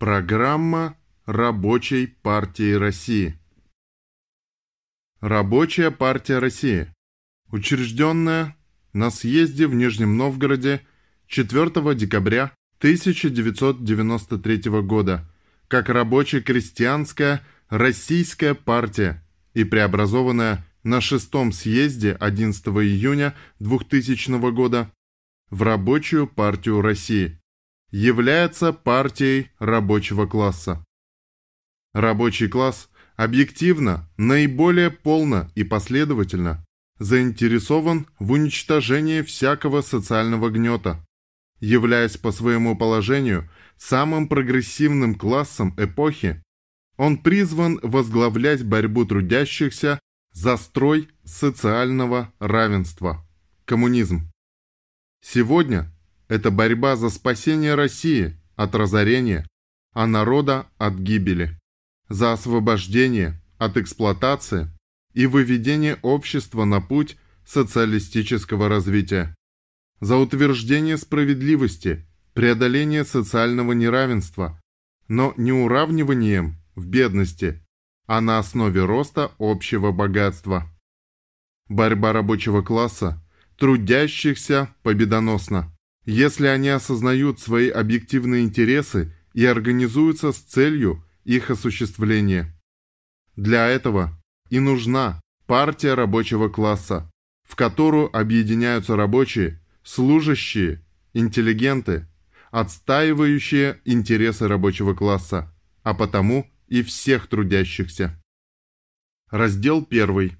Программа Рабочей партии России. Рабочая партия России, учрежденная на съезде в Нижнем Новгороде 4 декабря 1993 года как рабоче-крестьянская российская партия и преобразованная на шестом съезде 11 июня 2000 года в Рабочую партию России, является партией рабочего класса. Рабочий класс объективно, наиболее полно и последовательно заинтересован в уничтожении всякого социального гнета, являясь по своему положению самым прогрессивным классом эпохи, он призван возглавлять борьбу трудящихся за строй социального равенства – коммунизм. Сегодня это борьба за спасение России от разорения, а народа от гибели, за освобождение от эксплуатации и выведение общества на путь социалистического развития, за утверждение справедливости, преодоление социального неравенства, но не уравниванием в бедности, а на основе роста общего богатства. Борьба рабочего класса, трудящихся победоносна, если они осознают свои объективные интересы и организуются с целью их осуществления. Для этого и нужна партия рабочего класса, в которую объединяются рабочие, служащие, интеллигенты, отстаивающие интересы рабочего класса, а потому и всех трудящихся. Раздел 1.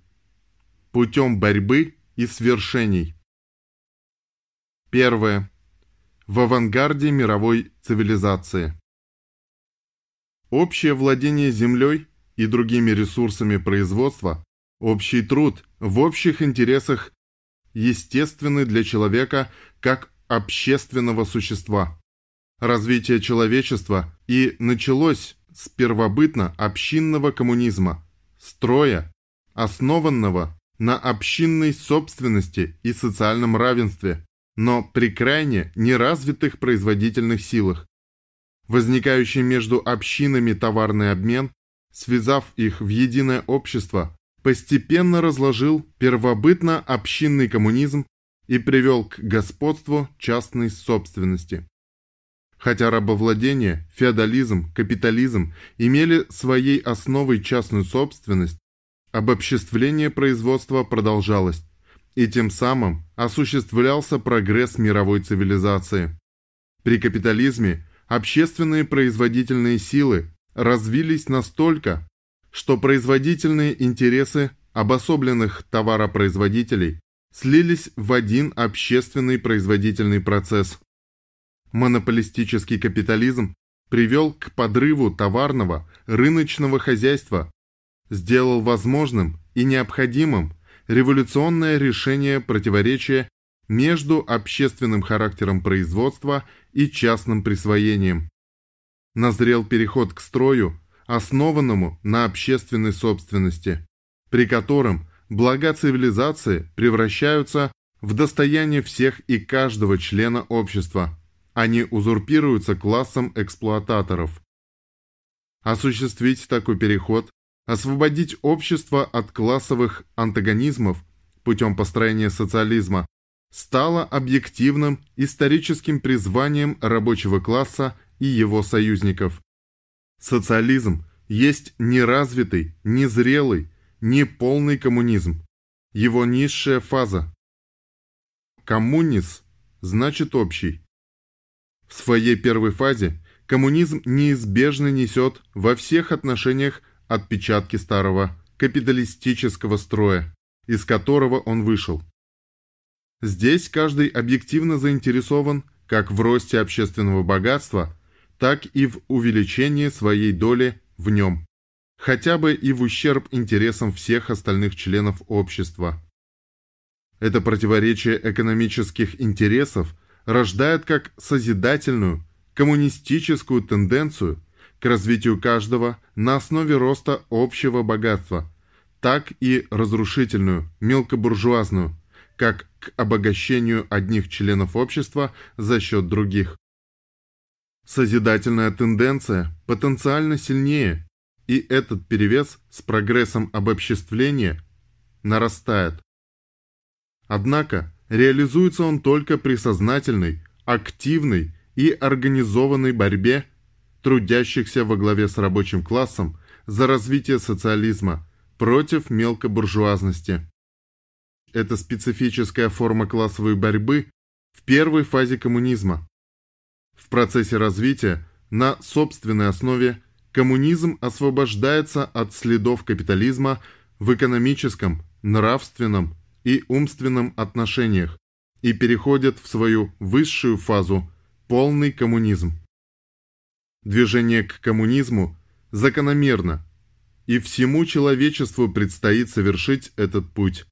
Путем борьбы и свершений. Первое. В авангарде мировой цивилизации. Общее владение землей и другими ресурсами производства, общий труд в общих интересах естественны для человека как общественного существа. Развитие человечества и началось с первобытно-общинного коммунизма, строя, основанного на общинной собственности и социальном равенстве, но при крайне неразвитых производительных силах. Возникающий между общинами товарный обмен, связав их в единое общество, постепенно разложил первобытно-общинный коммунизм и привел к господству частной собственности. Хотя рабовладение, феодализм, капитализм имели своей основой частную собственность, обобществление производства продолжалось, и тем самым осуществлялся прогресс мировой цивилизации. При капитализме общественные производительные силы развились настолько, что производительные интересы обособленных товаропроизводителей слились в один общественный производительный процесс. Монополистический капитализм привел к подрыву товарного рыночного хозяйства, сделал возможным и необходимым революционное решение противоречия между общественным характером производства и частным присвоением. Назрел переход к строю, основанному на общественной собственности, при котором блага цивилизации превращаются в достояние всех и каждого члена общества – они узурпируются классом эксплуататоров. Осуществить такой переход, освободить общество от классовых антагонизмов путем построения социализма стало объективным историческим призванием рабочего класса и его союзников. Социализм есть неразвитый, незрелый, неполный коммунизм. Его низшая фаза. Коммуниз значит общий. В своей первой фазе коммунизм неизбежно несет во всех отношениях отпечатки старого капиталистического строя, из которого он вышел. Здесь каждый объективно заинтересован как в росте общественного богатства, так и в увеличении своей доли в нем, хотя бы и в ущерб интересам всех остальных членов общества. Это противоречие экономических интересов рождает как созидательную, коммунистическую тенденцию к развитию каждого на основе роста общего богатства, так и разрушительную, мелкобуржуазную, как к обогащению одних членов общества за счет других. Созидательная тенденция потенциально сильнее, и этот перевес с прогрессом обобществления нарастает. Однако реализуется он только при сознательной, активной и организованной борьбе трудящихся во главе с рабочим классом за развитие социализма против мелкобуржуазности. Это специфическая форма классовой борьбы в первой фазе коммунизма. В процессе развития на собственной основе коммунизм освобождается от следов капитализма в экономическом, нравственном и умственном отношениях и переходит в свою высшую фазу – полный коммунизм. Движение к коммунизму закономерно, и всему человечеству предстоит совершить этот путь.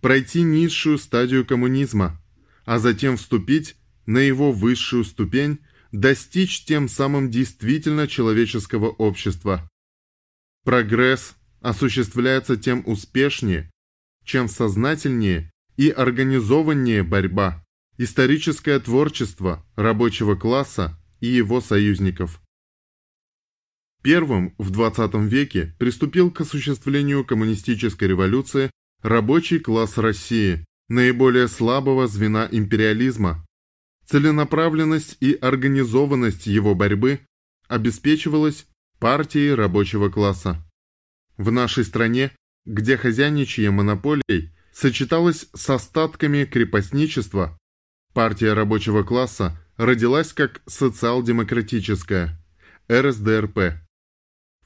Пройти низшую стадию коммунизма, а затем вступить на его высшую ступень, достичь тем самым действительно человеческого общества. Прогресс осуществляется тем успешнее, чем сознательнее и организованнее борьба, историческое творчество рабочего класса и его союзников. Первым в 20 веке приступил к осуществлению коммунистической революции рабочий класс России, наиболее слабого звена империализма. Целенаправленность и организованность его борьбы обеспечивалась партией рабочего класса. В нашей стране, где хозяйничье монополией сочеталось с остатками крепостничества, партия рабочего класса родилась как социал-демократическая, РСДРП.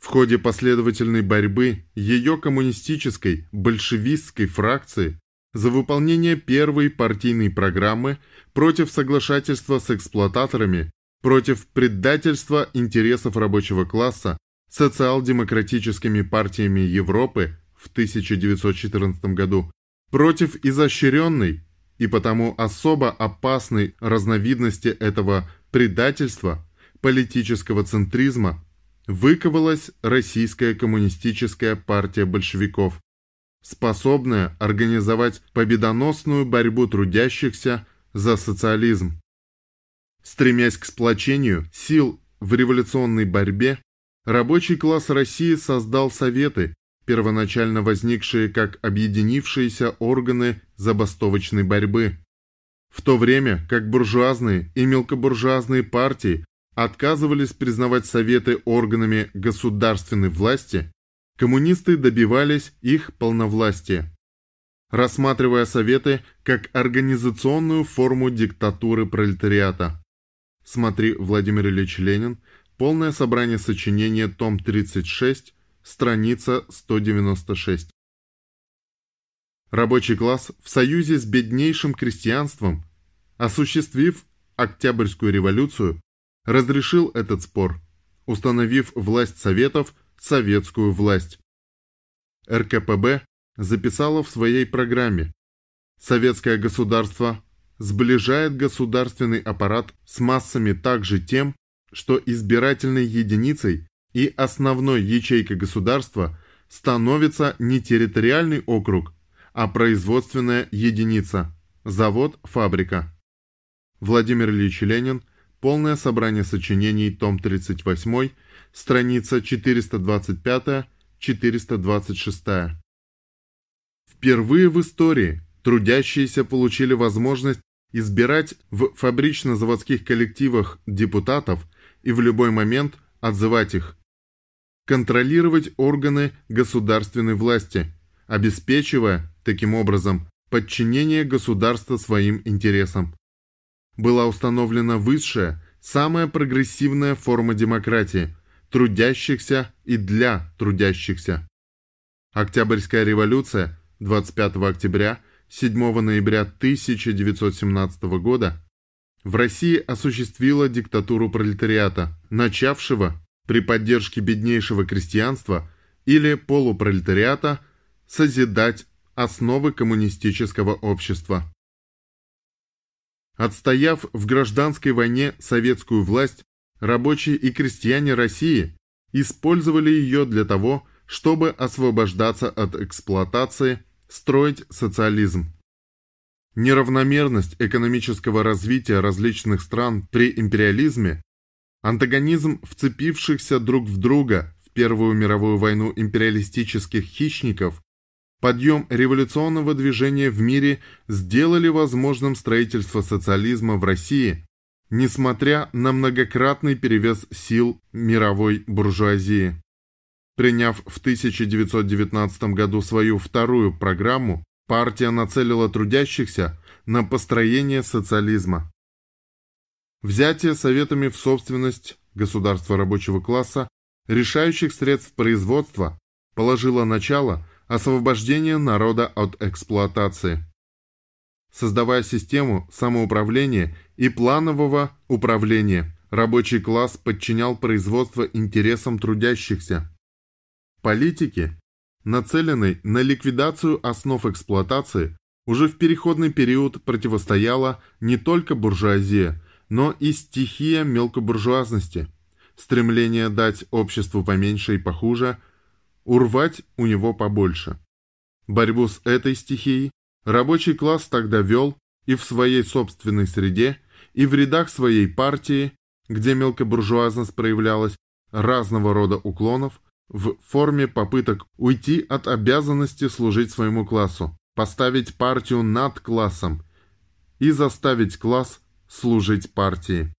В ходе последовательной борьбы ее коммунистической, большевистской фракции за выполнение первой партийной программы против соглашательства с эксплуататорами, против предательства интересов рабочего класса социал-демократическими партиями Европы в 1914 году, против изощренной и потому особо опасной разновидности этого предательства, политического центризма, выковалась Российская коммунистическая партия большевиков, способная организовать победоносную борьбу трудящихся за социализм. Стремясь к сплочению сил в революционной борьбе, рабочий класс России создал советы, первоначально возникшие как объединившиеся органы забастовочной борьбы. В то время как буржуазные и мелкобуржуазные партии отказывались признавать советы органами государственной власти, коммунисты добивались их полновластия, рассматривая советы как организационную форму диктатуры пролетариата. Смотри Владимир Ильич Ленин, полное собрание сочинения, том 36, страница 196. Рабочий класс в союзе с беднейшим крестьянством, осуществив Октябрьскую революцию, разрешил этот спор, установив власть Советов советскую власть. РКПБ записала в своей программе «Советское государство сближает государственный аппарат с массами также тем, что избирательной единицей и основной ячейкой государства становится не территориальный округ, а производственная единица – завод, фабрика». Владимир Ильич Ленин, полное собрание сочинений, том 38, страница 425-426. Впервые в истории трудящиеся получили возможность избирать в фабрично-заводских коллективах депутатов и в любой момент отзывать их, контролировать органы государственной власти, обеспечивая, таким образом, подчинение государства своим интересам. Была установлена высшая, самая прогрессивная форма демократии – трудящихся и для трудящихся. Октябрьская революция 25 октября 7 ноября 1917 года в России осуществила диктатуру пролетариата, начавшего при поддержке беднейшего крестьянства или полупролетариата созидать основы коммунистического общества. Отстояв в гражданской войне советскую власть, рабочие и крестьяне России использовали ее для того, чтобы освобождаться от эксплуатации, строить социализм. Неравномерность экономического развития различных стран при империализме Антагонизм вцепившихся друг в друга в Первую мировую войну империалистических хищников, подъем революционного движения в мире сделали возможным строительство социализма в России, несмотря на многократный перевес сил мировой буржуазии. Приняв в 1919 году свою вторую программу, партия нацелила трудящихся на построение социализма. Взятие советами в собственность государства рабочего класса решающих средств производства положило начало освобождению народа от эксплуатации. Создавая систему самоуправления и планового управления, рабочий класс подчинял производство интересам трудящихся. Политики, нацеленной на ликвидацию основ эксплуатации, уже в переходный период противостояла не только буржуазия, но и стихия мелкобуржуазности, стремление дать обществу поменьше и похуже, урвать у него побольше. Борьбу с этой стихией рабочий класс тогда вел и в своей собственной среде, и в рядах своей партии, где мелкобуржуазность проявлялась, разного рода уклонов в форме попыток уйти от обязанности служить своему классу, поставить партию над классом и заставить класс служить партии.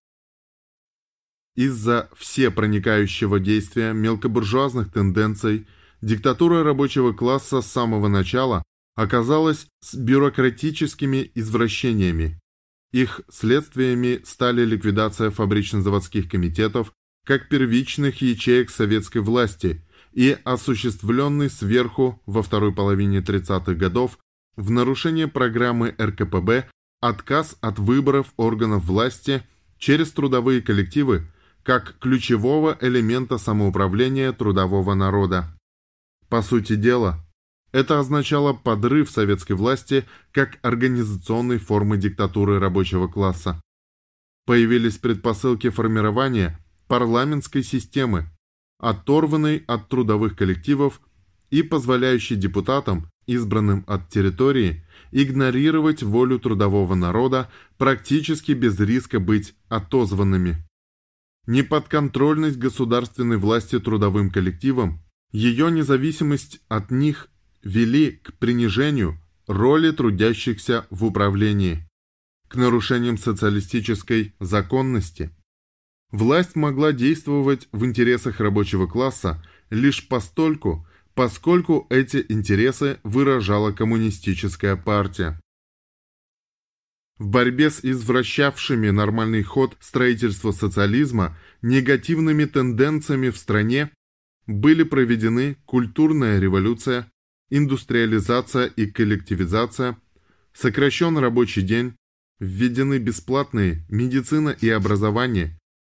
Из-за всепроникающего действия мелкобуржуазных тенденций диктатура рабочего класса с самого начала оказалась с бюрократическими извращениями. Их следствиями стали ликвидация фабрично-заводских комитетов как первичных ячеек советской власти и осуществленный сверху во второй половине 30-х годов в нарушение программы РКПБ отказ от выборов органов власти через трудовые коллективы как ключевого элемента самоуправления трудового народа. По сути дела, это означало подрыв советской власти как организационной формы диктатуры рабочего класса. Появились предпосылки формирования парламентской системы, оторванной от трудовых коллективов и позволяющей депутатам, избранным от территории, игнорировать волю трудового народа практически без риска быть отозванными. Неподконтрольность государственной власти трудовым коллективам, ее независимость от них вели к принижению роли трудящихся в управлении, к нарушениям социалистической законности. Власть могла действовать в интересах рабочего класса лишь постольку, поскольку эти интересы выражала коммунистическая партия. В борьбе с извращавшими нормальный ход строительства социализма негативными тенденциями в стране были проведены культурная революция, индустриализация и коллективизация, сокращен рабочий день, введены бесплатные медицина и образование,